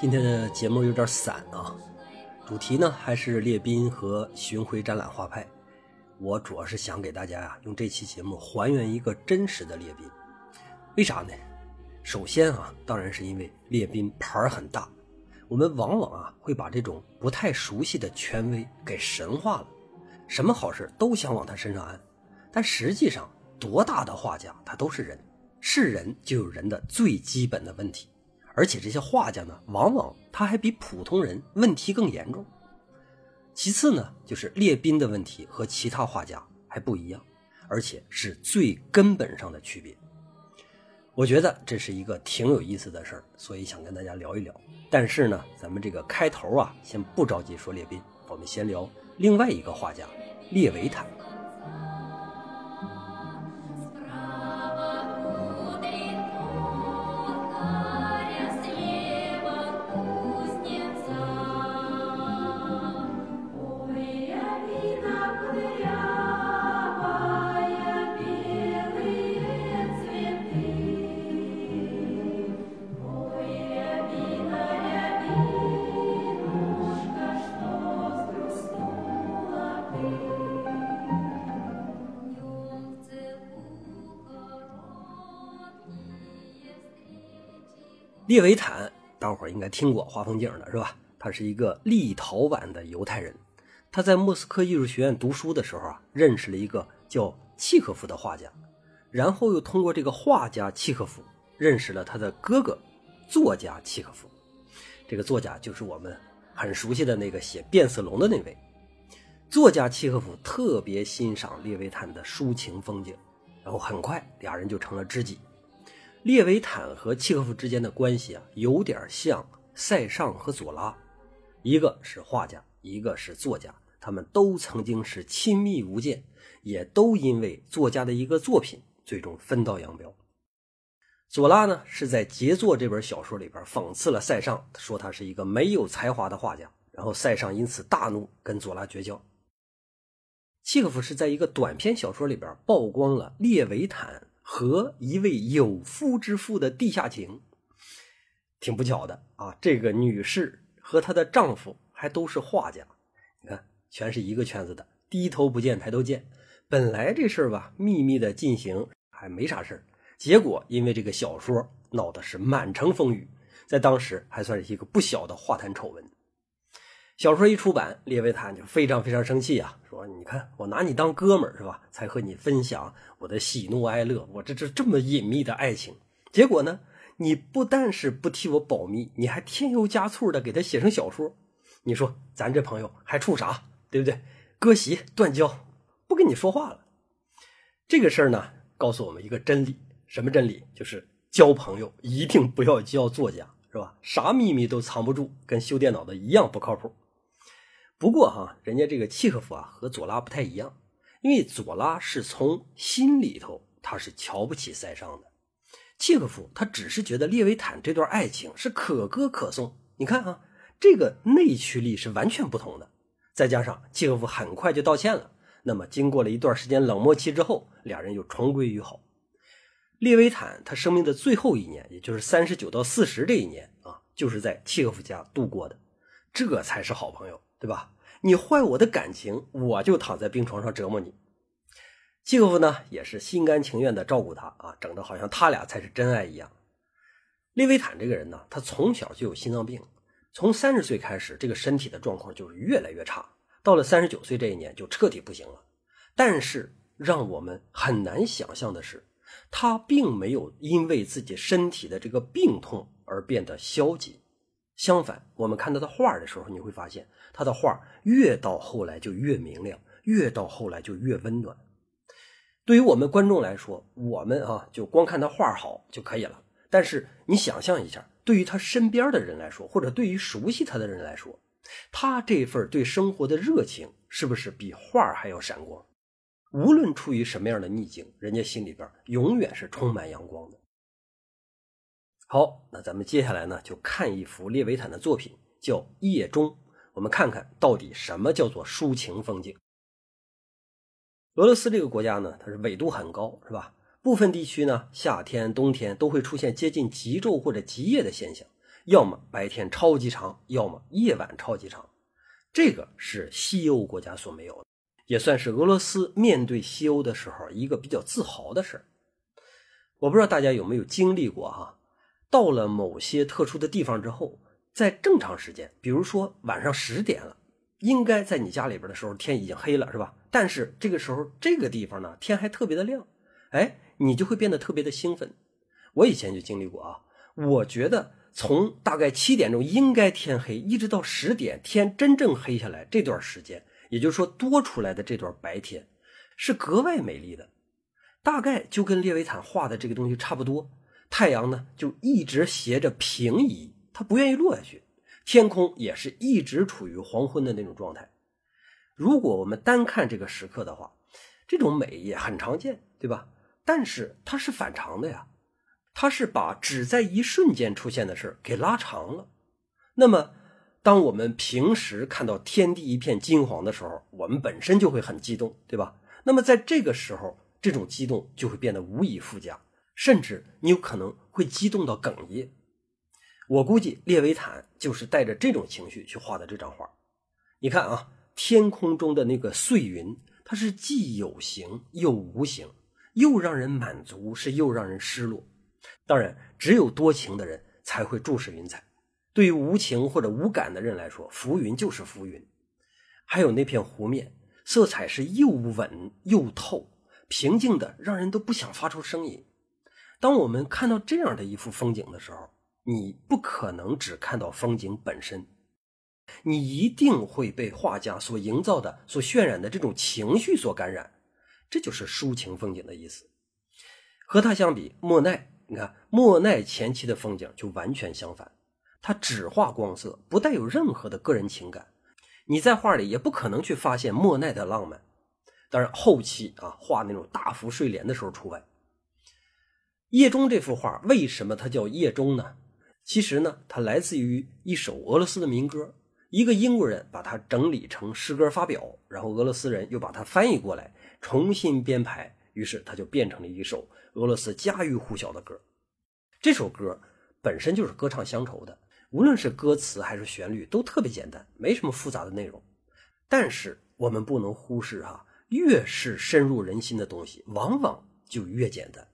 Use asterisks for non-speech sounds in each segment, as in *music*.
今天的节目有点散啊，主题呢还是列宾和巡回展览画派。我主要是想给大家呀，用这期节目还原一个真实的列宾。为啥呢？首先啊，当然是因为列宾牌儿很大，我们往往啊会把这种不太熟悉的权威给神化了，什么好事都想往他身上安。但实际上，多大的画家他都是人，是人就有人的最基本的问题。而且这些画家呢，往往他还比普通人问题更严重。其次呢，就是列宾的问题和其他画家还不一样，而且是最根本上的区别。我觉得这是一个挺有意思的事儿，所以想跟大家聊一聊。但是呢，咱们这个开头啊，先不着急说列宾，我们先聊另外一个画家列维坦。列维坦，大伙儿应该听过画风景的是吧？他是一个立陶宛的犹太人。他在莫斯科艺术学院读书的时候啊，认识了一个叫契诃夫的画家，然后又通过这个画家契诃夫认识了他的哥哥，作家契诃夫。这个作家就是我们很熟悉的那个写《变色龙》的那位作家契诃夫，特别欣赏列维坦的抒情风景，然后很快俩人就成了知己。列维坦和契诃夫之间的关系啊，有点像塞尚和左拉，一个是画家，一个是作家，他们都曾经是亲密无间，也都因为作家的一个作品最终分道扬镳。左拉呢是在《杰作》这本小说里边讽刺了塞尚，说他是一个没有才华的画家，然后塞尚因此大怒，跟左拉绝交。契诃夫是在一个短篇小说里边曝光了列维坦。和一位有夫之妇的地下情，挺不巧的啊！这个女士和她的丈夫还都是画家，你看，全是一个圈子的，低头不见抬头见。本来这事儿吧，秘密的进行还没啥事儿，结果因为这个小说闹的是满城风雨，在当时还算是一个不小的画坛丑闻。小说一出版，列维坦就非常非常生气啊，说：“你看，我拿你当哥们儿是吧？才和你分享我的喜怒哀乐，我这这这么隐秘的爱情，结果呢，你不但是不替我保密，你还添油加醋的给他写成小说。你说咱这朋友还处啥？对不对？割席断交，不跟你说话了。这个事儿呢，告诉我们一个真理，什么真理？就是交朋友一定不要交作家，是吧？啥秘密都藏不住，跟修电脑的一样不靠谱。”不过哈，人家这个契诃夫啊和左拉不太一样，因为左拉是从心里头他是瞧不起塞尚的，契诃夫他只是觉得列维坦这段爱情是可歌可颂。你看啊，这个内驱力是完全不同的。再加上契诃夫很快就道歉了，那么经过了一段时间冷漠期之后，俩人又重归于好。列维坦他生命的最后一年，也就是三十九到四十这一年啊，就是在契诃夫家度过的，这才是好朋友。对吧？你坏我的感情，我就躺在病床上折磨你。契诃夫呢，也是心甘情愿的照顾他啊，整的好像他俩才是真爱一样。利维坦这个人呢，他从小就有心脏病，从三十岁开始，这个身体的状况就是越来越差，到了三十九岁这一年就彻底不行了。但是让我们很难想象的是，他并没有因为自己身体的这个病痛而变得消极。相反，我们看他的画的时候，你会发现他的画越到后来就越明亮，越到后来就越温暖。对于我们观众来说，我们啊就光看他画好就可以了。但是你想象一下，对于他身边的人来说，或者对于熟悉他的人来说，他这份对生活的热情是不是比画还要闪光？无论处于什么样的逆境，人家心里边永远是充满阳光的。好，那咱们接下来呢，就看一幅列维坦的作品，叫《夜中》。我们看看到底什么叫做抒情风景。俄罗斯这个国家呢，它是纬度很高，是吧？部分地区呢，夏天、冬天都会出现接近极昼或者极夜的现象，要么白天超级长，要么夜晚超级长。这个是西欧国家所没有的，也算是俄罗斯面对西欧的时候一个比较自豪的事儿。我不知道大家有没有经历过哈，到了某些特殊的地方之后，在正常时间，比如说晚上十点了，应该在你家里边的时候天已经黑了，是吧？但是这个时候这个地方呢天还特别的亮，哎，你就会变得特别的兴奋。我以前就经历过啊，我觉得。从大概七点钟应该天黑，一直到十点天真正黑下来这段时间，也就是说多出来的这段白天，是格外美丽的，大概就跟列维坦画的这个东西差不多。太阳呢就一直斜着平移，它不愿意落下去，天空也是一直处于黄昏的那种状态。如果我们单看这个时刻的话，这种美也很常见，对吧？但是它是反常的呀。它是把只在一瞬间出现的事给拉长了。那么，当我们平时看到天地一片金黄的时候，我们本身就会很激动，对吧？那么在这个时候，这种激动就会变得无以复加，甚至你有可能会激动到哽咽。我估计列维坦就是带着这种情绪去画的这张画。你看啊，天空中的那个碎云，它是既有形又无形，又让人满足，是又让人失落。当然，只有多情的人才会注视云彩。对于无情或者无感的人来说，浮云就是浮云。还有那片湖面，色彩是又稳又透，平静的让人都不想发出声音。当我们看到这样的一幅风景的时候，你不可能只看到风景本身，你一定会被画家所营造的、所渲染的这种情绪所感染。这就是抒情风景的意思。和他相比，莫奈。你看莫奈前期的风景就完全相反，他只画光色，不带有任何的个人情感。你在画里也不可能去发现莫奈的浪漫。当然后期啊画那种大幅睡莲的时候除外。夜中这幅画为什么它叫夜中呢？其实呢，它来自于一首俄罗斯的民歌，一个英国人把它整理成诗歌发表，然后俄罗斯人又把它翻译过来，重新编排，于是它就变成了一首。俄罗斯家喻户晓的歌，这首歌本身就是歌唱乡愁的，无论是歌词还是旋律都特别简单，没什么复杂的内容。但是我们不能忽视哈，越是深入人心的东西，往往就越简单。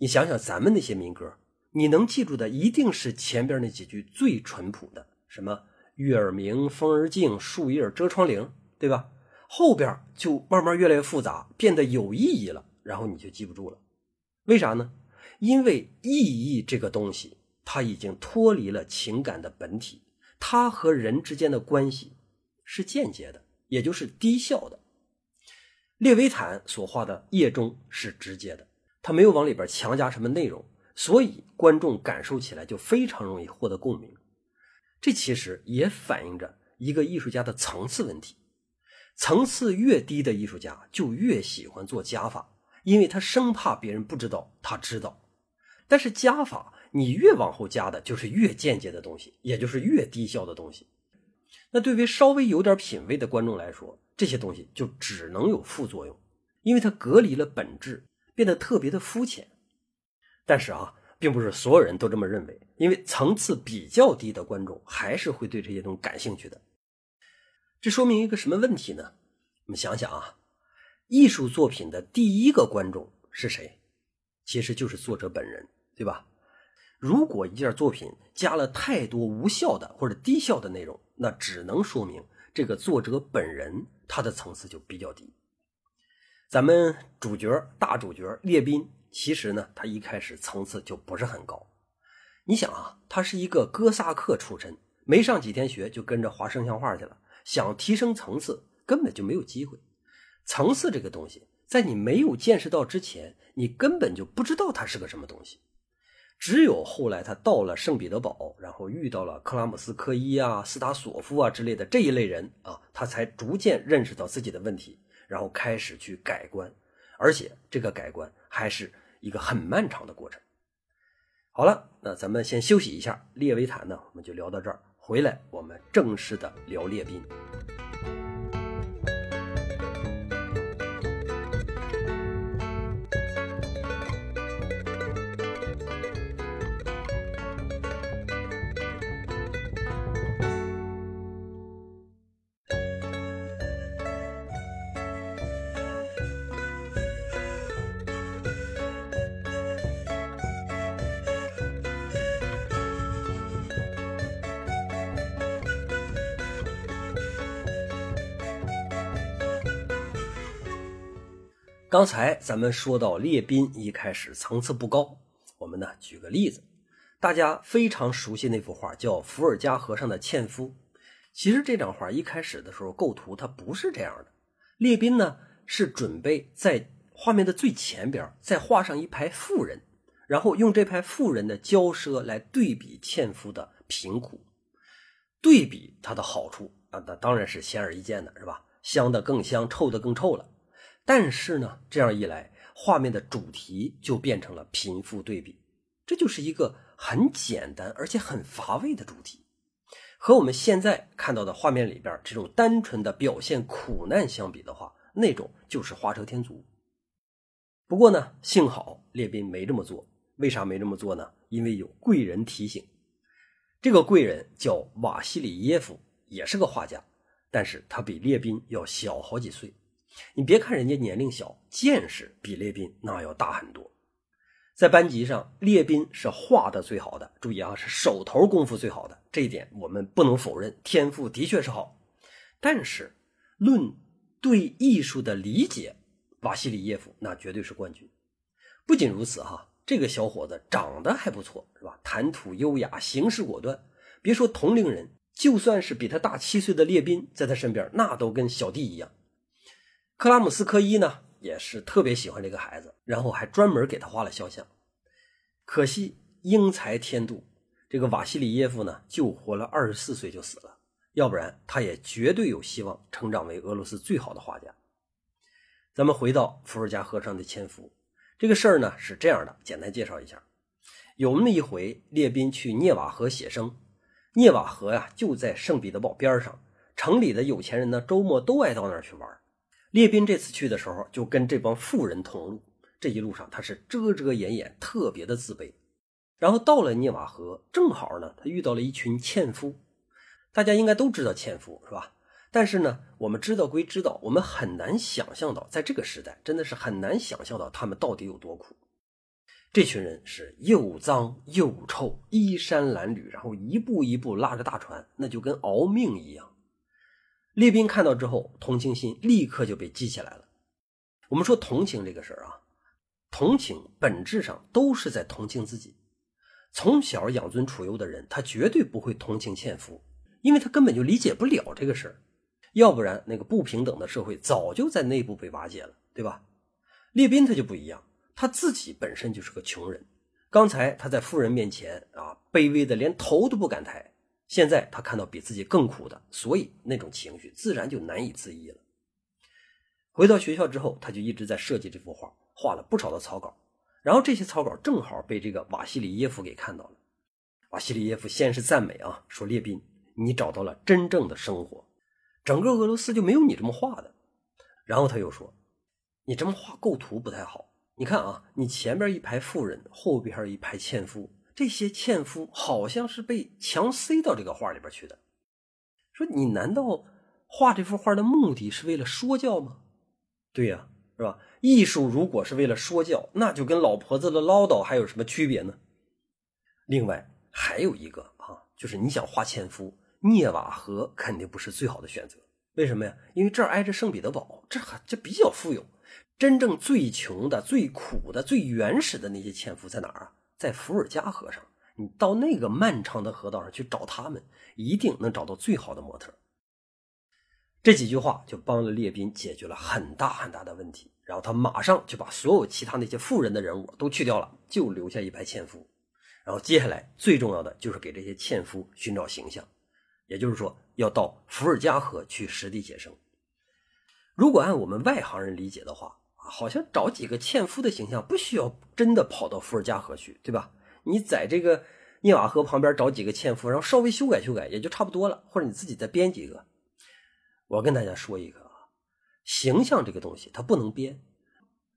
你想想咱们那些民歌，你能记住的一定是前边那几句最淳朴的，什么“月儿明，风儿静，树叶遮窗棂”，对吧？后边就慢慢越来越复杂，变得有意义了，然后你就记不住了。为啥呢？因为意义这个东西，它已经脱离了情感的本体，它和人之间的关系是间接的，也就是低效的。列维坦所画的夜中是直接的，他没有往里边强加什么内容，所以观众感受起来就非常容易获得共鸣。这其实也反映着一个艺术家的层次问题，层次越低的艺术家就越喜欢做加法。因为他生怕别人不知道他知道，但是加法你越往后加的就是越间接的东西，也就是越低效的东西。那对于稍微有点品位的观众来说，这些东西就只能有副作用，因为它隔离了本质，变得特别的肤浅。但是啊，并不是所有人都这么认为，因为层次比较低的观众还是会对这些东西感兴趣的。这说明一个什么问题呢？我们想想啊。艺术作品的第一个观众是谁？其实就是作者本人，对吧？如果一件作品加了太多无效的或者低效的内容，那只能说明这个作者本人他的层次就比较低。咱们主角大主角列宾，其实呢，他一开始层次就不是很高。你想啊，他是一个哥萨克出身，没上几天学就跟着画圣像画去了，想提升层次根本就没有机会。层次这个东西，在你没有见识到之前，你根本就不知道它是个什么东西。只有后来他到了圣彼得堡，然后遇到了克拉姆斯科伊啊、斯塔索夫啊之类的这一类人啊，他才逐渐认识到自己的问题，然后开始去改观。而且这个改观还是一个很漫长的过程。好了，那咱们先休息一下，列维坦呢，我们就聊到这儿。回来我们正式的聊列宾。刚才咱们说到列宾一开始层次不高，我们呢举个例子，大家非常熟悉那幅画叫《伏尔加河上的纤夫》。其实这张画一开始的时候构图它不是这样的，列宾呢是准备在画面的最前边再画上一排富人，然后用这排富人的骄奢来对比纤夫的贫苦。对比它的好处啊，那当然是显而易见的，是吧？香的更香，臭的更臭了。但是呢，这样一来，画面的主题就变成了贫富对比，这就是一个很简单而且很乏味的主题。和我们现在看到的画面里边这种单纯的表现苦难相比的话，那种就是画蛇添足。不过呢，幸好列宾没这么做。为啥没这么做呢？因为有贵人提醒。这个贵人叫瓦西里耶夫，也是个画家，但是他比列宾要小好几岁。你别看人家年龄小，见识比列宾那要大很多。在班级上，列宾是画的最好的，注意啊，是手头功夫最好的，这一点我们不能否认，天赋的确是好。但是论对艺术的理解，瓦西里耶夫那绝对是冠军。不仅如此哈。这个小伙子长得还不错，是吧？谈吐优雅，行事果断。别说同龄人，就算是比他大七岁的列宾，在他身边那都跟小弟一样。克拉姆斯科伊呢，也是特别喜欢这个孩子，然后还专门给他画了肖像。可惜英才天妒，这个瓦西里耶夫呢，就活了二十四岁就死了，要不然他也绝对有希望成长为俄罗斯最好的画家。咱们回到伏尔加河上的纤夫。这个事儿呢是这样的，简单介绍一下。有那么一回，列宾去涅瓦河写生，涅瓦河呀就在圣彼得堡边上，城里的有钱人呢周末都爱到那儿去玩。列宾这次去的时候，就跟这帮富人同路。这一路上他是遮遮掩掩，特别的自卑。然后到了涅瓦河，正好呢他遇到了一群纤夫，大家应该都知道纤夫是吧？但是呢，我们知道归知道，我们很难想象到，在这个时代，真的是很难想象到他们到底有多苦。这群人是又脏又臭，衣衫褴褛，然后一步一步拉着大船，那就跟熬命一样。列宾看到之后，同情心立刻就被激起来了。我们说同情这个事儿啊，同情本质上都是在同情自己。从小养尊处优的人，他绝对不会同情纤夫，因为他根本就理解不了这个事儿。要不然，那个不平等的社会早就在内部被瓦解了，对吧？列宾他就不一样，他自己本身就是个穷人。刚才他在富人面前啊，卑微的连头都不敢抬。现在他看到比自己更苦的，所以那种情绪自然就难以自抑了。回到学校之后，他就一直在设计这幅画，画了不少的草稿。然后这些草稿正好被这个瓦西里耶夫给看到了。瓦西里耶夫先是赞美啊，说列宾，你找到了真正的生活。整个俄罗斯就没有你这么画的，然后他又说：“你这么画构图不太好。你看啊，你前边一排富人，后边一排纤夫，这些纤夫好像是被强塞到这个画里边去的。说你难道画这幅画的目的是为了说教吗？对呀，是吧？艺术如果是为了说教，那就跟老婆子的唠叨还有什么区别呢？另外还有一个啊，就是你想画纤夫。”涅瓦河肯定不是最好的选择，为什么呀？因为这儿挨着圣彼得堡，这还这比较富有。真正最穷的、最苦的、最原始的那些纤夫在哪儿啊？在伏尔加河上。你到那个漫长的河道上去找他们，一定能找到最好的模特。这几句话就帮了列宾解决了很大很大的问题。然后他马上就把所有其他那些富人的人物都去掉了，就留下一排纤夫。然后接下来最重要的就是给这些纤夫寻找形象。也就是说，要到伏尔加河去实地写生。如果按我们外行人理解的话，好像找几个纤夫的形象不需要真的跑到伏尔加河去，对吧？你在这个涅瓦河旁边找几个纤夫，然后稍微修改修改，也就差不多了。或者你自己再编几个。我跟大家说一个啊，形象这个东西它不能编，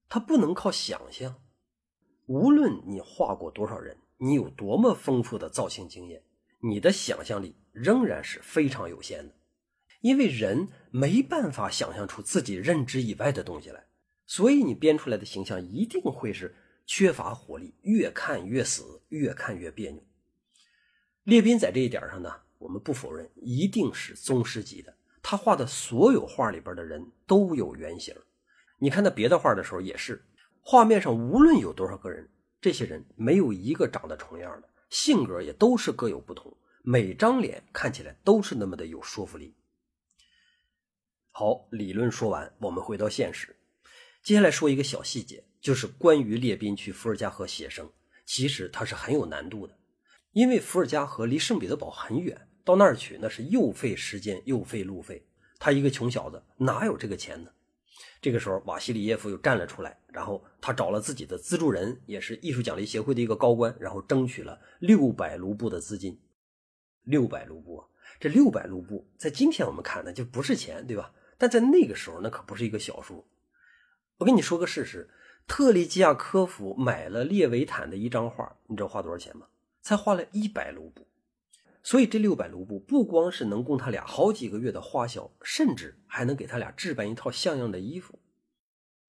它不能靠想象。无论你画过多少人，你有多么丰富的造型经验。你的想象力仍然是非常有限的，因为人没办法想象出自己认知以外的东西来，所以你编出来的形象一定会是缺乏活力，越看越死，越看越别扭。列宾在这一点上呢，我们不否认，一定是宗师级的。他画的所有画里边的人都有原型，你看他别的画的时候也是，画面上无论有多少个人，这些人没有一个长得重样的，性格也都是各有不同，每张脸看起来都是那么的有说服力。好，理论说完，我们回到现实，接下来说一个小细节，就是关于列宾去伏尔加河写生，其实他是很有难度的，因为伏尔加河离圣彼得堡很远。到那儿去，那是又费时间又费路费。他一个穷小子，哪有这个钱呢？这个时候，瓦西里耶夫又站了出来，然后他找了自己的资助人，也是艺术奖励协会的一个高官，然后争取了六百卢布的资金。六百卢布，这六百卢布在今天我们看呢就不是钱，对吧？但在那个时候，那可不是一个小数。我跟你说个事实：特里基亚科夫买了列维坦的一张画，你知道花多少钱吗？才花了一百卢布。所以这六百卢布不光是能供他俩好几个月的花销，甚至还能给他俩置办一套像样的衣服。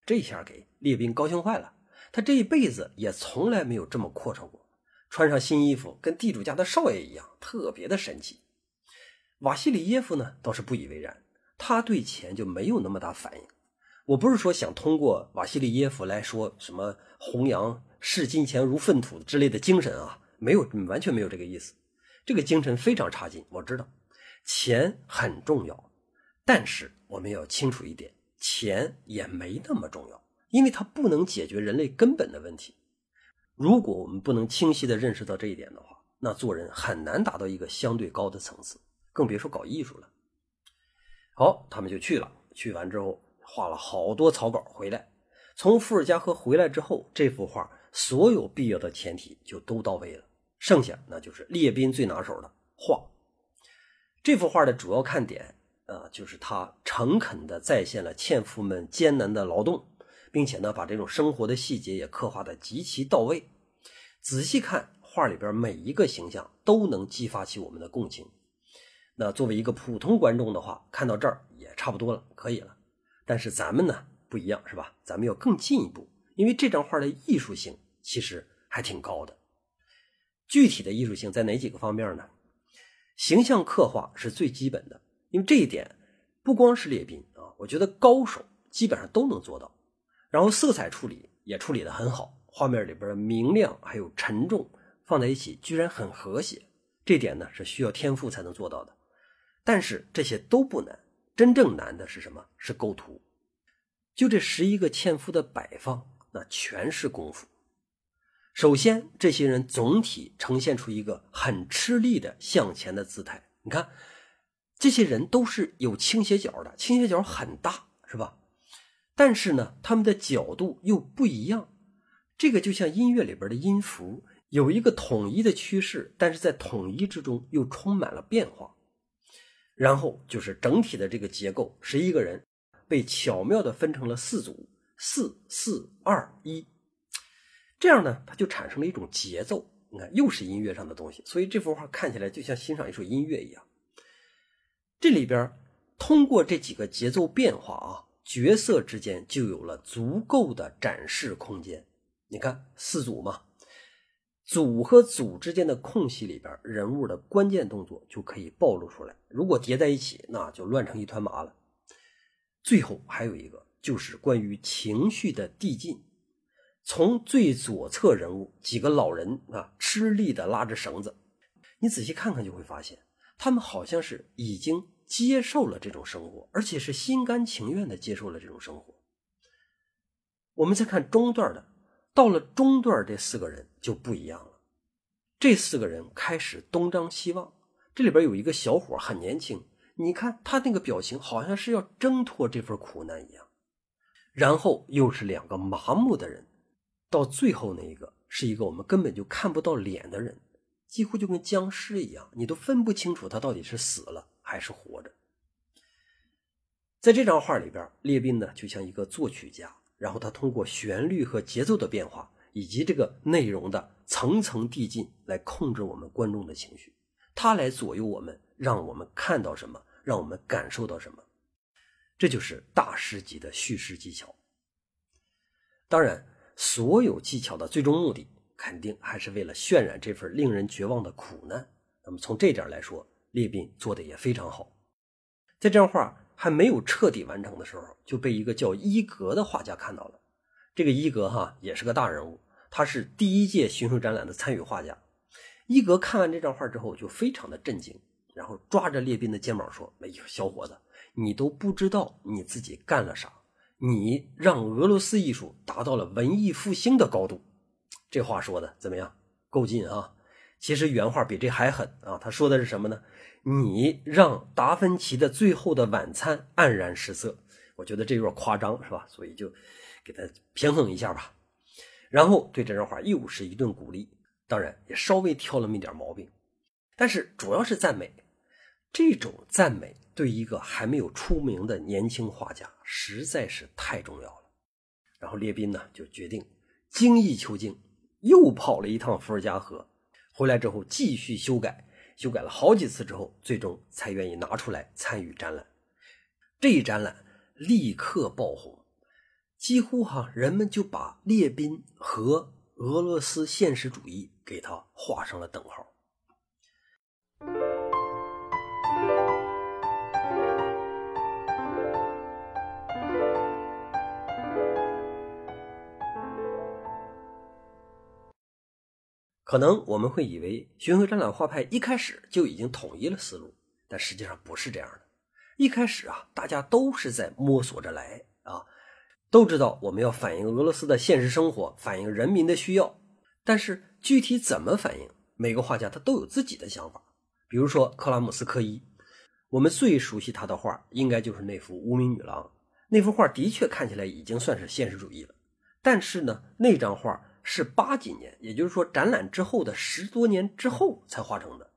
这下给列宾高兴坏了，他这一辈子也从来没有这么阔绰过，穿上新衣服跟地主家的少爷一样，特别的神气。瓦西里耶夫呢倒是不以为然，他对钱就没有那么大反应。我不是说想通过瓦西里耶夫来说什么弘扬视金钱如粪土之类的精神啊，没有，完全没有这个意思。这个精神非常差劲，我知道，钱很重要，但是我们要清楚一点，钱也没那么重要，因为它不能解决人类根本的问题。如果我们不能清晰的认识到这一点的话，那做人很难达到一个相对高的层次，更别说搞艺术了。好，他们就去了，去完之后画了好多草稿回来。从伏尔加河回来之后，这幅画所有必要的前提就都到位了。剩下那就是列宾最拿手的画。这幅画的主要看点，呃，就是他诚恳地再现了纤夫们艰难的劳动，并且呢，把这种生活的细节也刻画得极其到位。仔细看画里边每一个形象，都能激发起我们的共情。那作为一个普通观众的话，看到这儿也差不多了，可以了。但是咱们呢不一样，是吧？咱们要更进一步，因为这张画的艺术性其实还挺高的。具体的艺术性在哪几个方面呢？形象刻画是最基本的，因为这一点不光是列宾啊，我觉得高手基本上都能做到。然后色彩处理也处理的很好，画面里边的明亮还有沉重放在一起，居然很和谐。这点呢是需要天赋才能做到的。但是这些都不难，真正难的是什么？是构图。就这十一个纤夫的摆放，那全是功夫。首先，这些人总体呈现出一个很吃力的向前的姿态。你看，这些人都是有倾斜角的，倾斜角很大，是吧？但是呢，他们的角度又不一样。这个就像音乐里边的音符，有一个统一的趋势，但是在统一之中又充满了变化。然后就是整体的这个结构，十一个人被巧妙的分成了四组，四四二一。这样呢，它就产生了一种节奏。你看，又是音乐上的东西，所以这幅画看起来就像欣赏一首音乐一样。这里边通过这几个节奏变化啊，角色之间就有了足够的展示空间。你看，四组嘛，组和组之间的空隙里边，人物的关键动作就可以暴露出来。如果叠在一起，那就乱成一团麻了。最后还有一个，就是关于情绪的递进。从最左侧人物几个老人啊，吃力的拉着绳子，你仔细看看就会发现，他们好像是已经接受了这种生活，而且是心甘情愿的接受了这种生活。我们再看中段的，到了中段这四个人就不一样了，这四个人开始东张西望，这里边有一个小伙很年轻，你看他那个表情好像是要挣脱这份苦难一样，然后又是两个麻木的人。到最后那一个是一个我们根本就看不到脸的人，几乎就跟僵尸一样，你都分不清楚他到底是死了还是活着。在这张画里边，列宾呢就像一个作曲家，然后他通过旋律和节奏的变化，以及这个内容的层层递进来控制我们观众的情绪，他来左右我们，让我们看到什么，让我们感受到什么，这就是大师级的叙事技巧。当然。所有技巧的最终目的，肯定还是为了渲染这份令人绝望的苦难。那么从这点来说，列宾做的也非常好。在这张画还没有彻底完成的时候，就被一个叫伊格的画家看到了。这个伊格哈也是个大人物，他是第一届巡回展览的参与画家。伊格看完这张画之后，就非常的震惊，然后抓着列宾的肩膀说：“哎呦，小伙子，你都不知道你自己干了啥，你让俄罗斯艺术达到了文艺复兴的高度。”这话说的怎么样？够劲啊！其实原话比这还狠啊！他说的是什么呢？你让达芬奇的《最后的晚餐》黯然失色。我觉得这有点夸张，是吧？所以就给他平衡一下吧。然后对这张画又是一顿鼓励。当然也稍微挑了那么一点毛病，但是主要是赞美。这种赞美对一个还没有出名的年轻画家实在是太重要了。然后列宾呢就决定精益求精，又跑了一趟伏尔加河，回来之后继续修改，修改了好几次之后，最终才愿意拿出来参与展览。这一展览立刻爆红，几乎哈人们就把列宾和俄罗斯现实主义。给他画上了等号。可能我们会以为巡回展览画派一开始就已经统一了思路，但实际上不是这样的。一开始啊，大家都是在摸索着来啊，都知道我们要反映俄罗斯的现实生活，反映人民的需要，但是。具体怎么反映？每个画家他都有自己的想法。比如说克拉姆斯科伊，我们最熟悉他的画，应该就是那幅《无名女郎》。那幅画的确看起来已经算是现实主义了，但是呢，那张画是八几年，也就是说展览之后的十多年之后才画成的。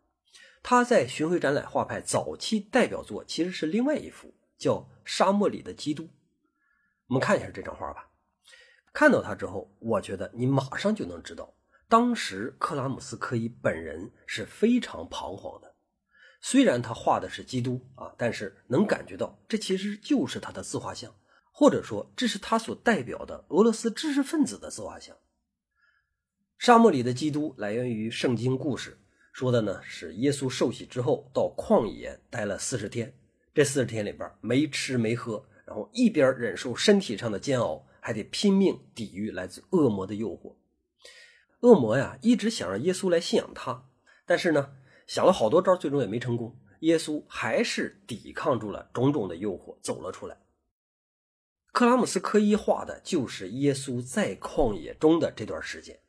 他在巡回展览画派早期代表作其实是另外一幅，叫《沙漠里的基督》。我们看一下这张画吧。看到它之后，我觉得你马上就能知道。当时克拉姆斯科伊本人是非常彷徨的，虽然他画的是基督啊，但是能感觉到这其实就是他的自画像，或者说这是他所代表的俄罗斯知识分子的自画像。沙漠里的基督来源于圣经故事，说的呢是耶稣受洗之后到旷野待了四十天，这四十天里边没吃没喝，然后一边忍受身体上的煎熬，还得拼命抵御来自恶魔的诱惑。恶魔呀，一直想让耶稣来信仰他，但是呢，想了好多招，最终也没成功。耶稣还是抵抗住了种种的诱惑，走了出来。克拉姆斯科伊画的就是耶稣在旷野中的这段时间。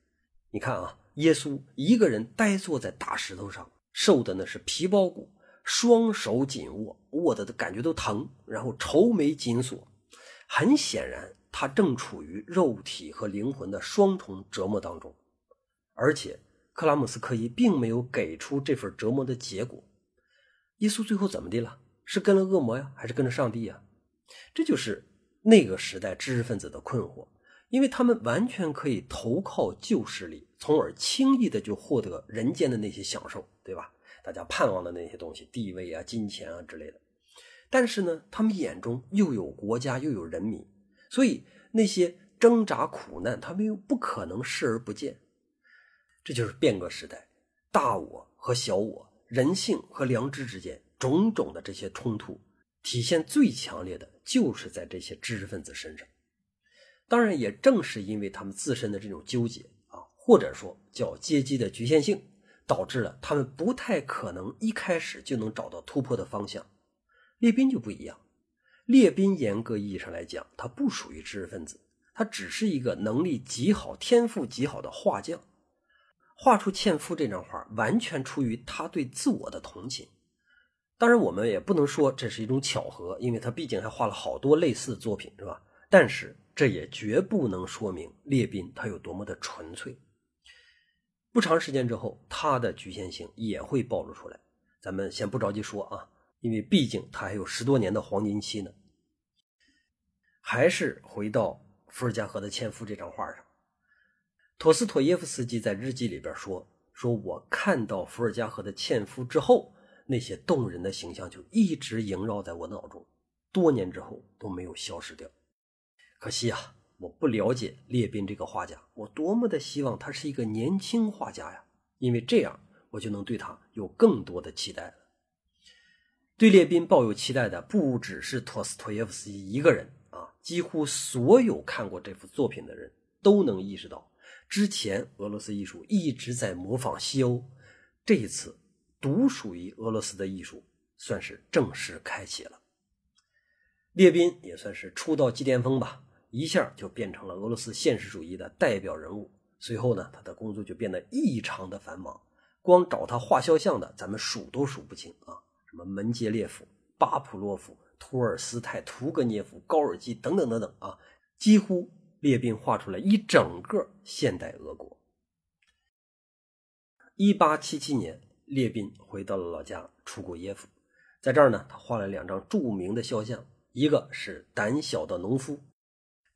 你看啊，耶稣一个人呆坐在大石头上，受的呢是皮包骨，双手紧握，握的的感觉都疼，然后愁眉紧锁。很显然，他正处于肉体和灵魂的双重折磨当中。而且，克拉姆斯科伊并没有给出这份折磨的结果。耶稣最后怎么的了？是跟了恶魔呀，还是跟着上帝呀？这就是那个时代知识分子的困惑，因为他们完全可以投靠旧势力，从而轻易的就获得人间的那些享受，对吧？大家盼望的那些东西，地位啊、金钱啊之类的。但是呢，他们眼中又有国家，又有人民，所以那些挣扎苦难，他们又不可能视而不见。这就是变革时代，大我和小我，人性和良知之间种种的这些冲突，体现最强烈的就是在这些知识分子身上。当然，也正是因为他们自身的这种纠结啊，或者说叫阶级的局限性，导致了他们不太可能一开始就能找到突破的方向。列宾就不一样，列宾严格意义上来讲，他不属于知识分子，他只是一个能力极好、天赋极好的画匠。画出《纤夫》这张画，完全出于他对自我的同情。当然，我们也不能说这是一种巧合，因为他毕竟还画了好多类似的作品，是吧？但是这也绝不能说明列宾他有多么的纯粹。不长时间之后，他的局限性也会暴露出来。咱们先不着急说啊，因为毕竟他还有十多年的黄金期呢。还是回到伏尔加河的《纤夫》这张画上。托斯托耶夫斯基在日记里边说：“说我看到伏尔加河的纤夫之后，那些动人的形象就一直萦绕在我脑中，多年之后都没有消失掉。可惜啊，我不了解列宾这个画家，我多么的希望他是一个年轻画家呀，因为这样我就能对他有更多的期待了。对列宾抱有期待的不只是托斯托耶夫斯基一个人啊，几乎所有看过这幅作品的人都能意识到，之前俄罗斯艺术一直在模仿西欧，这一次独属于俄罗斯的艺术算是正式开启了。列宾也算是出道即巅峰吧，一下就变成了俄罗斯现实主义的代表人物。随后呢，他的工作就变得异常的繁忙，光找他画肖像的，咱们数都数不清啊。什么门捷列夫、巴甫洛夫、托尔斯泰、屠格涅夫、高尔基等等等等啊，几乎列宾画出来一整个现代俄国。一八七七年，列宾回到了老家楚古耶夫，在这儿呢，他画了两张著名的肖像，一个是胆小的农夫，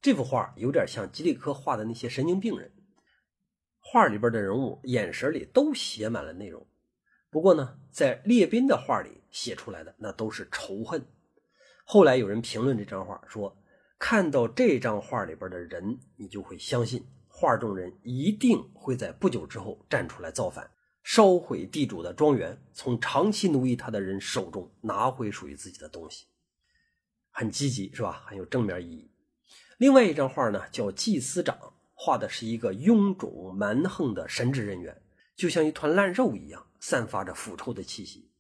这幅画有点像吉利科画的那些神经病人，画里边的人物眼神里都写满了内容。不过呢，在列宾的画里写出来的那都是仇恨。后来有人评论这张画说：“看到这张画里边的人，你就会相信画中人一定会在不久之后站出来造反，烧毁地主的庄园，从长期奴役他的人手中拿回属于自己的东西。”很积极是吧？很有正面意义。另外一张画呢，叫《祭司长》，画的是一个臃肿蛮横的神职人员。就像一团烂肉一样，散发着腐臭的气息。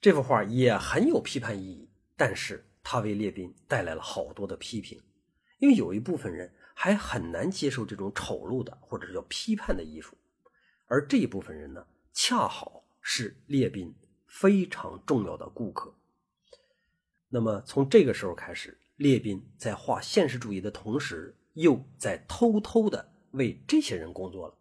这幅画也很有批判意义，但是它为列宾带来了好多的批评，因为有一部分人还很难接受这种丑陋的或者叫批判的艺术，而这一部分人呢，恰好是列宾非常重要的顾客。那么从这个时候开始，列宾在画现实主义的同时，又在偷偷的为这些人工作了。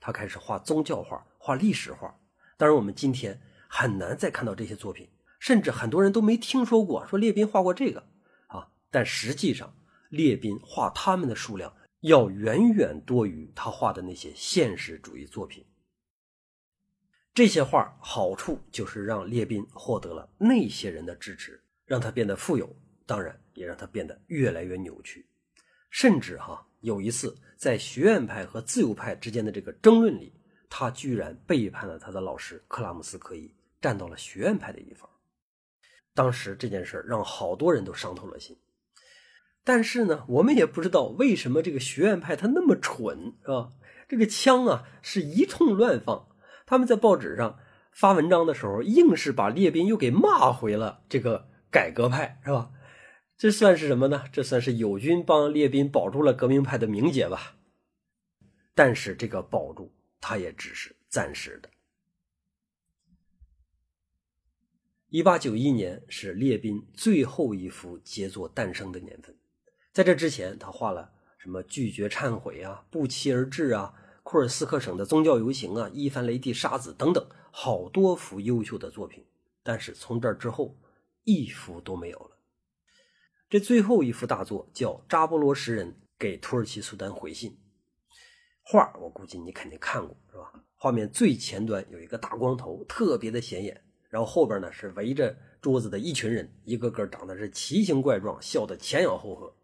他开始画宗教画，画历史画。当然，我们今天很难再看到这些作品，甚至很多人都没听说过，说列宾画过这个啊。但实际上，列宾画他们的数量要远远多于他画的那些现实主义作品。这些画好处就是让列宾获得了那些人的支持，让他变得富有，当然也让他变得越来越扭曲，甚至哈。有一次，在学院派和自由派之间的这个争论里，他居然背叛了他的老师克拉姆斯科伊，站到了学院派的一方。当时这件事让好多人都伤透了心。但是呢，我们也不知道为什么这个学院派他那么蠢，是吧？这个枪啊是一通乱放。他们在报纸上发文章的时候，硬是把列宾又给骂回了这个改革派，是吧？这算是什么呢？这算是友军帮列宾保住了革命派的名节吧。但是这个保住，他也只是暂时的。一八九一年是列宾最后一幅杰作诞生的年份，在这之前，他画了什么拒绝忏悔啊、不期而至啊、库尔斯克省的宗教游行啊、伊凡雷帝杀子等等，好多幅优秀的作品。但是从这之后，一幅都没有了。这最后一幅大作叫《扎波罗什人给土耳其苏丹回信》，画我估计你肯定看过是吧？画面最前端有一个大光头，特别的显眼，然后后边呢是围着桌子的一群人，一个个长得是奇形怪状，笑得前仰后合。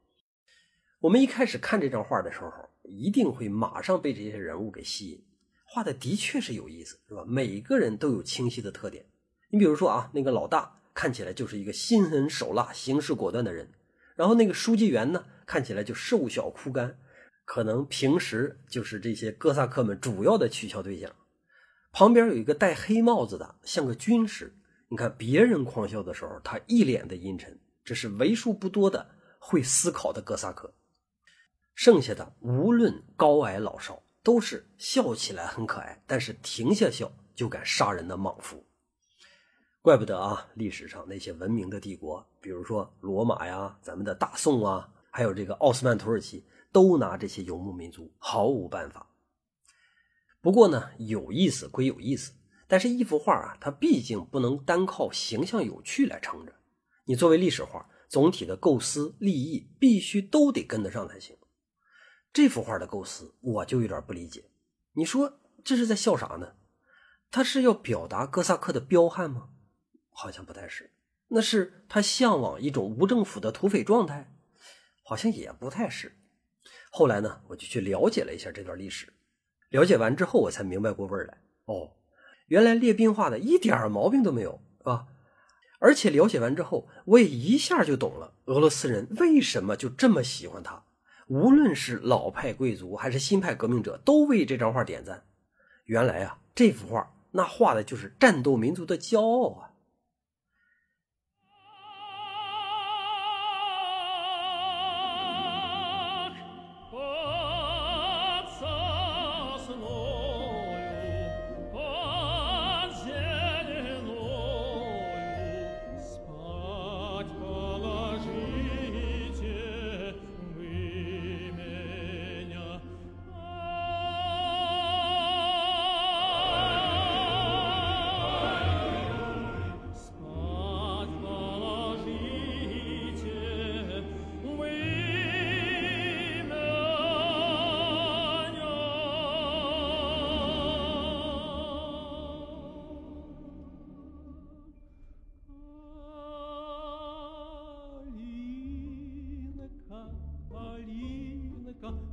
我们一开始看这张画的时候，一定会马上被这些人物给吸引，画的的确是有意思，是吧？每个人都有清晰的特点。你比如说啊，那个老大看起来就是一个心狠手辣、行事果断的人。然后那个书记员呢，看起来就瘦小枯干，可能平时就是这些哥萨克们主要的取笑对象。旁边有一个戴黑帽子的，像个军师。你看别人狂笑的时候，他一脸的阴沉。这是为数不多的会思考的哥萨克。剩下的无论高矮老少，都是笑起来很可爱，但是停下笑就敢杀人的莽夫。怪不得啊！历史上那些文明的帝国，比如说罗马呀、咱们的大宋啊，还有这个奥斯曼土耳其，都拿这些游牧民族毫无办法。不过呢，有意思归有意思，但是一幅画啊，它毕竟不能单靠形象有趣来撑着。你作为历史画，总体的构思、立意必须都得跟得上才行。这幅画的构思，我就有点不理解。你说这是在笑啥呢？他是要表达哥萨克的彪悍吗？好像不太是，那是他向往一种无政府的土匪状态，好像也不太是。后来呢，我就去了解了一下这段历史，了解完之后，我才明白过味儿来。哦，原来列宾画的一点毛病都没有，是吧？而且了解完之后，我也一下就懂了俄罗斯人为什么就这么喜欢他。无论是老派贵族还是新派革命者，都为这张画点赞。原来啊，这幅画那画的就是战斗民族的骄傲啊。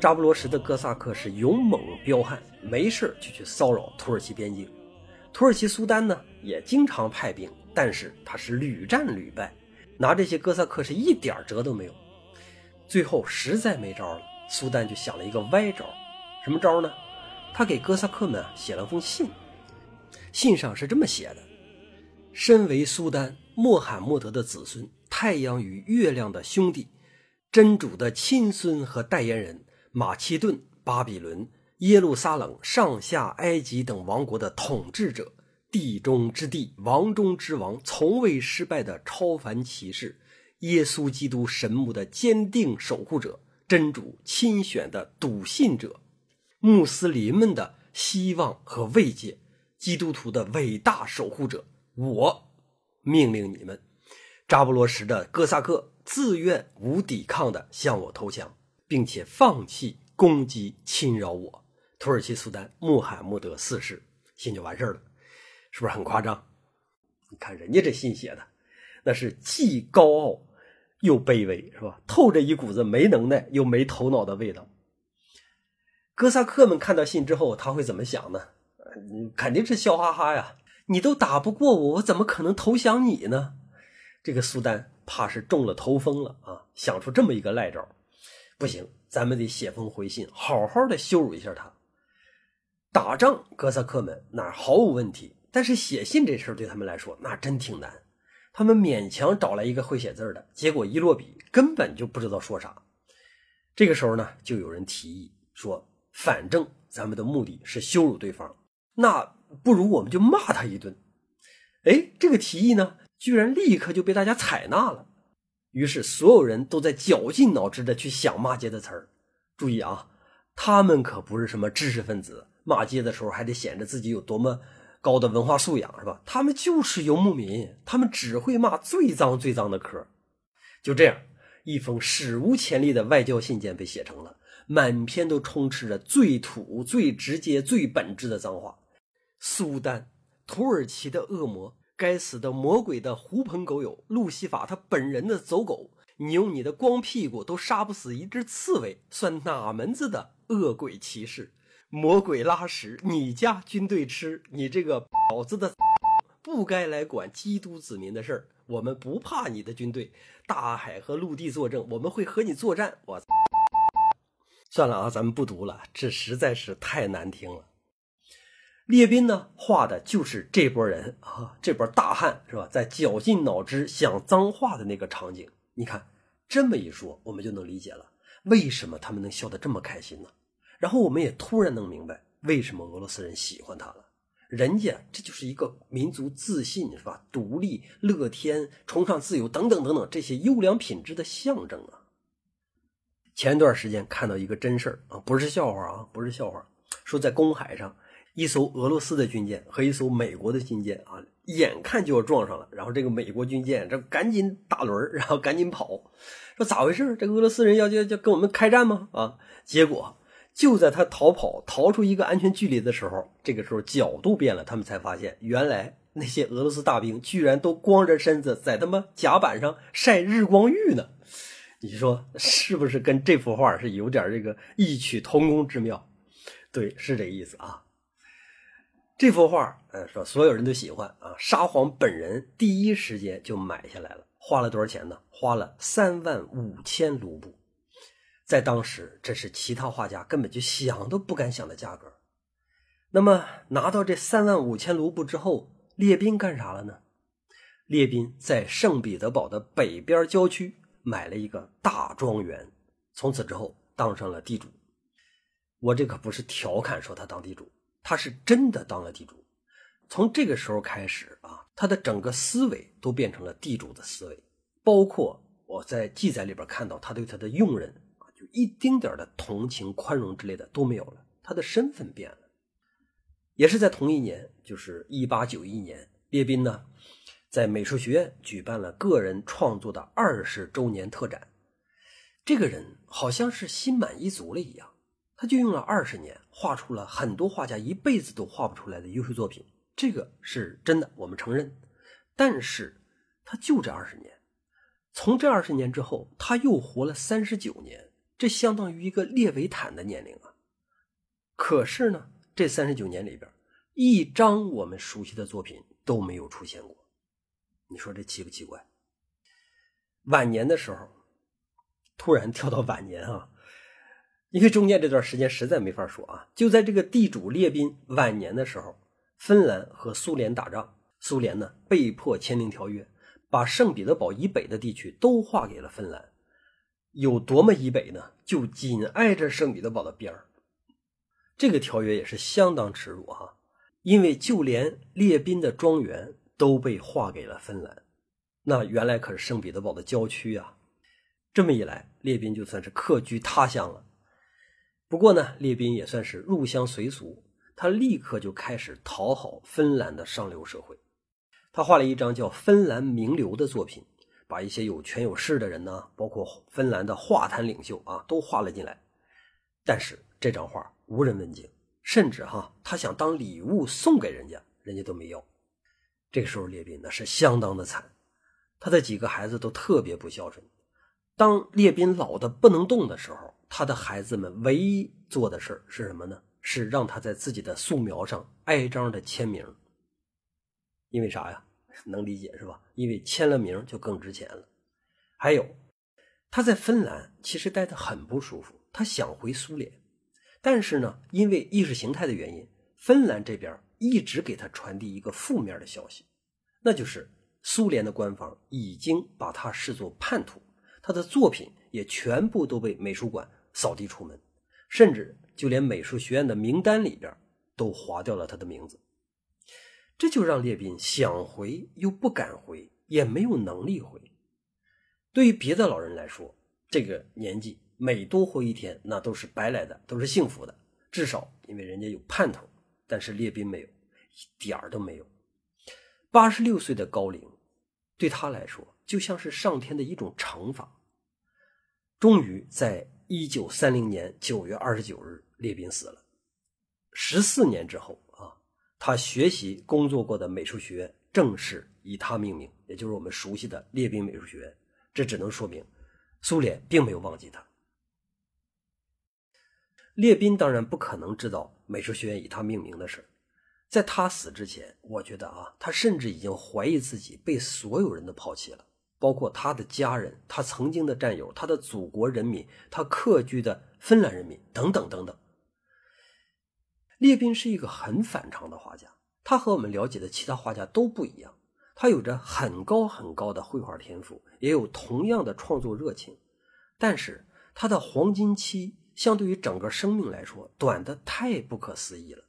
扎布罗什的哥萨克是勇猛彪悍，没事就去骚扰土耳其边境。土耳其苏丹呢也经常派兵，但是他是屡战屡败，拿这些哥萨克是一点辙都没有。最后实在没招了，苏丹就想了一个歪招，什么招呢？他给哥萨克们写了封信，信上是这么写的：“身为苏丹穆罕默德的子孙，太阳与月亮的。兄弟，真主的。亲孙和代言人。”马其顿、巴比伦、耶路撒冷、上下埃及等王国的统治者，地中之地、王中之王，从未失败的超凡骑士，耶稣基督神母的坚定守护者，真主亲选的笃信者，穆斯林们的希望和慰藉，基督徒的伟大守护者，我命令你们，扎布罗什的哥萨克，自愿无抵抗的向我投降。并且放弃攻击侵扰我，土耳其苏丹穆罕默德四世，信就完事儿了，是不是很夸张？你看人家这信写的，那是既高傲又卑微，是吧？透着一股子没能耐又没头脑的味道。哥萨克们看到信之后，他会怎么想呢？肯定是笑哈哈呀！你都打不过我，我怎么可能投降你呢？这个苏丹怕是中了头风了啊！想出这么一个赖招。不行，咱们得写封回信，好好的羞辱一下他。打仗，哥萨克们那毫无问题，但是写信这事儿对他们来说那真挺难。他们勉强找来一个会写字的，结果一落笔，根本就不知道说啥。这个时候呢，就有人提议说：“反正咱们的目的是羞辱对方，那不如我们就骂他一顿。”哎，这个提议呢，居然立刻就被大家采纳了。于是，所有人都在绞尽脑汁的去想骂街的词儿。注意啊，他们可不是什么知识分子，骂街的时候还得显着自己有多么高的文化素养，是吧？他们就是游牧民，他们只会骂最脏最脏的嗑。就这样，一封史无前例的外交信件被写成了，满篇都充斥着最土、最直接、最本质的脏话。苏丹，土耳其的恶魔。该死的魔鬼的狐朋狗友，路西法他本人的走狗，你用你的光屁股都杀不死一只刺猬，算哪门子的恶鬼骑士？魔鬼拉屎，你家军队吃，你这个婊子的，*laughs* 不该来管基督子民的事儿。我们不怕你的军队，大海和陆地作证，我们会和你作战。我 *laughs* 算了啊，咱们不读了，这实在是太难听了。列宾呢，画的就是这波人啊，这波大汉是吧？在绞尽脑汁想脏话的那个场景。你看，这么一说，我们就能理解了，为什么他们能笑得这么开心呢？然后我们也突然能明白，为什么俄罗斯人喜欢他了。人家这就是一个民族自信是吧？独立、乐天、崇尚自由等等等等这些优良品质的象征啊。前段时间看到一个真事儿啊，不是笑话啊，不是笑话，说在公海上。一艘俄罗斯的军舰和一艘美国的军舰啊，眼看就要撞上了，然后这个美国军舰这赶紧打轮然后赶紧跑，说咋回事？这俄罗斯人要要要跟我们开战吗？啊！结果就在他逃跑逃出一个安全距离的时候，这个时候角度变了，他们才发现原来那些俄罗斯大兵居然都光着身子在他妈甲板上晒日光浴呢。你说是不是跟这幅画是有点这个异曲同工之妙？对，是这意思啊。这幅画，呃，说所有人都喜欢啊。沙皇本人第一时间就买下来了，花了多少钱呢？花了三万五千卢布，在当时这是其他画家根本就想都不敢想的价格。那么拿到这三万五千卢布之后，列宾干啥了呢？列宾在圣彼得堡的北边郊区买了一个大庄园，从此之后当上了地主。我这可不是调侃说他当地主。他是真的当了地主，从这个时候开始啊，他的整个思维都变成了地主的思维，包括我在记载里边看到他对他的佣人啊，就一丁点的同情、宽容之类的都没有了，他的身份变了。也是在同一年，就是一八九一年，列宾呢在美术学院举办了个人创作的二十周年特展，这个人好像是心满意足了一样。他就用了二十年，画出了很多画家一辈子都画不出来的优秀作品，这个是真的，我们承认。但是，他就这二十年，从这二十年之后，他又活了三十九年，这相当于一个列维坦的年龄啊。可是呢，这三十九年里边，一张我们熟悉的作品都没有出现过，你说这奇不奇怪？晚年的时候，突然跳到晚年啊。因为中间这段时间实在没法说啊，就在这个地主列宾晚年的时候，芬兰和苏联打仗，苏联呢被迫签订条约，把圣彼得堡以北的地区都划给了芬兰。有多么以北呢？就紧挨着圣彼得堡的边儿。这个条约也是相当耻辱哈，因为就连列宾的庄园都被划给了芬兰，那原来可是圣彼得堡的郊区啊。这么一来，列宾就算是客居他乡了。不过呢，列宾也算是入乡随俗，他立刻就开始讨好芬兰的上流社会。他画了一张叫《芬兰名流》的作品，把一些有权有势的人呢，包括芬兰的画坛领袖啊，都画了进来。但是这张画无人问津，甚至哈，他想当礼物送给人家，人家都没要。这个时候，列宾那是相当的惨，他的几个孩子都特别不孝顺。当列宾老的不能动的时候，他的孩子们唯一做的事是什么呢？是让他在自己的素描上挨张的签名。因为啥呀？*laughs* 能理解是吧？因为签了名就更值钱了。还有，他在芬兰其实待得很不舒服，他想回苏联，但是呢，因为意识形态的原因，芬兰这边一直给他传递一个负面的消息，那就是苏联的官方已经把他视作叛徒。他的作品也全部都被美术馆扫地出门，甚至就连美术学院的名单里边都划掉了他的名字。这就让列宾想回又不敢回，也没有能力回。对于别的老人来说，这个年纪每多活一天，那都是白来的，都是幸福的。至少因为人家有盼头，但是列宾没有，一点儿都没有。八十六岁的高龄，对他来说就像是上天的一种惩罚。终于在一九三零年九月二十九日，列宾死了。十四年之后啊，他学习工作过的美术学院正式以他命名，也就是我们熟悉的列宾美术学院。这只能说明，苏联并没有忘记他。列宾当然不可能知道美术学院以他命名的事在他死之前，我觉得啊，他甚至已经怀疑自己被所有人都抛弃了。包括他的家人、他曾经的战友、他的祖国人民、他客居的芬兰人民等等等等。列宾是一个很反常的画家，他和我们了解的其他画家都不一样。他有着很高很高的绘画天赋，也有同样的创作热情，但是他的黄金期相对于整个生命来说短的太不可思议了。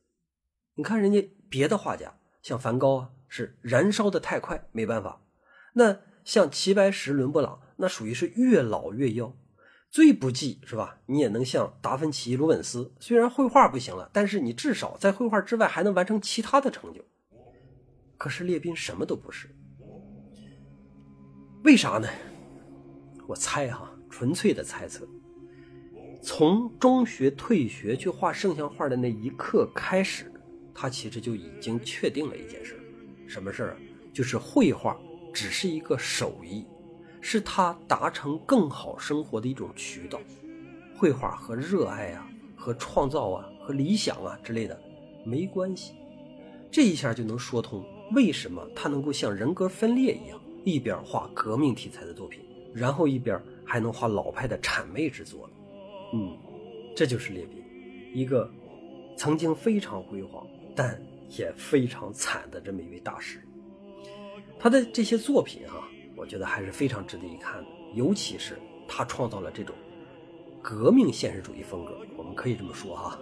你看人家别的画家，像梵高啊，是燃烧的太快，没办法。那。像齐白石、伦勃朗，那属于是越老越妖。最不济是吧？你也能像达芬奇、鲁本斯，虽然绘画不行了，但是你至少在绘画之外还能完成其他的成就。可是列宾什么都不是。为啥呢？我猜哈，纯粹的猜测。从中学退学去画圣像画的那一刻开始，他其实就已经确定了一件事什么事儿？就是绘画只是一个手艺，是他达成更好生活的一种渠道。绘画和热爱啊、和创造啊、和理想啊之类的没关系。这一下就能说通为什么他能够像人格分裂一样，一边画革命题材的作品，然后一边还能画老派的谄媚之作。嗯，这就是列宾，一个曾经非常辉煌，但也非常惨的这么一位大师。他的这些作品啊，我觉得还是非常值得一看的，尤其是他创造了这种革命现实主义风格，我们可以这么说哈。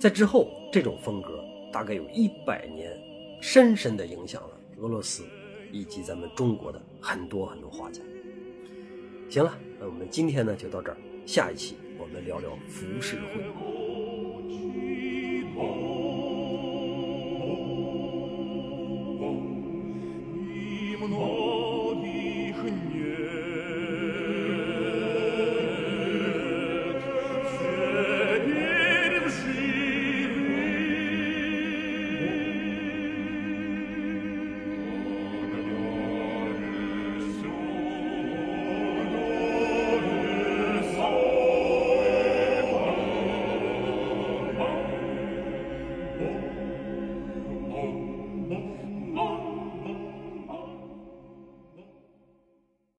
在之后，这种风格大概有一百年，深深的影响了俄罗斯以及咱们中国的很多很多画家。行了，那我们今天呢就到这儿，下一期。我们聊聊浮世绘。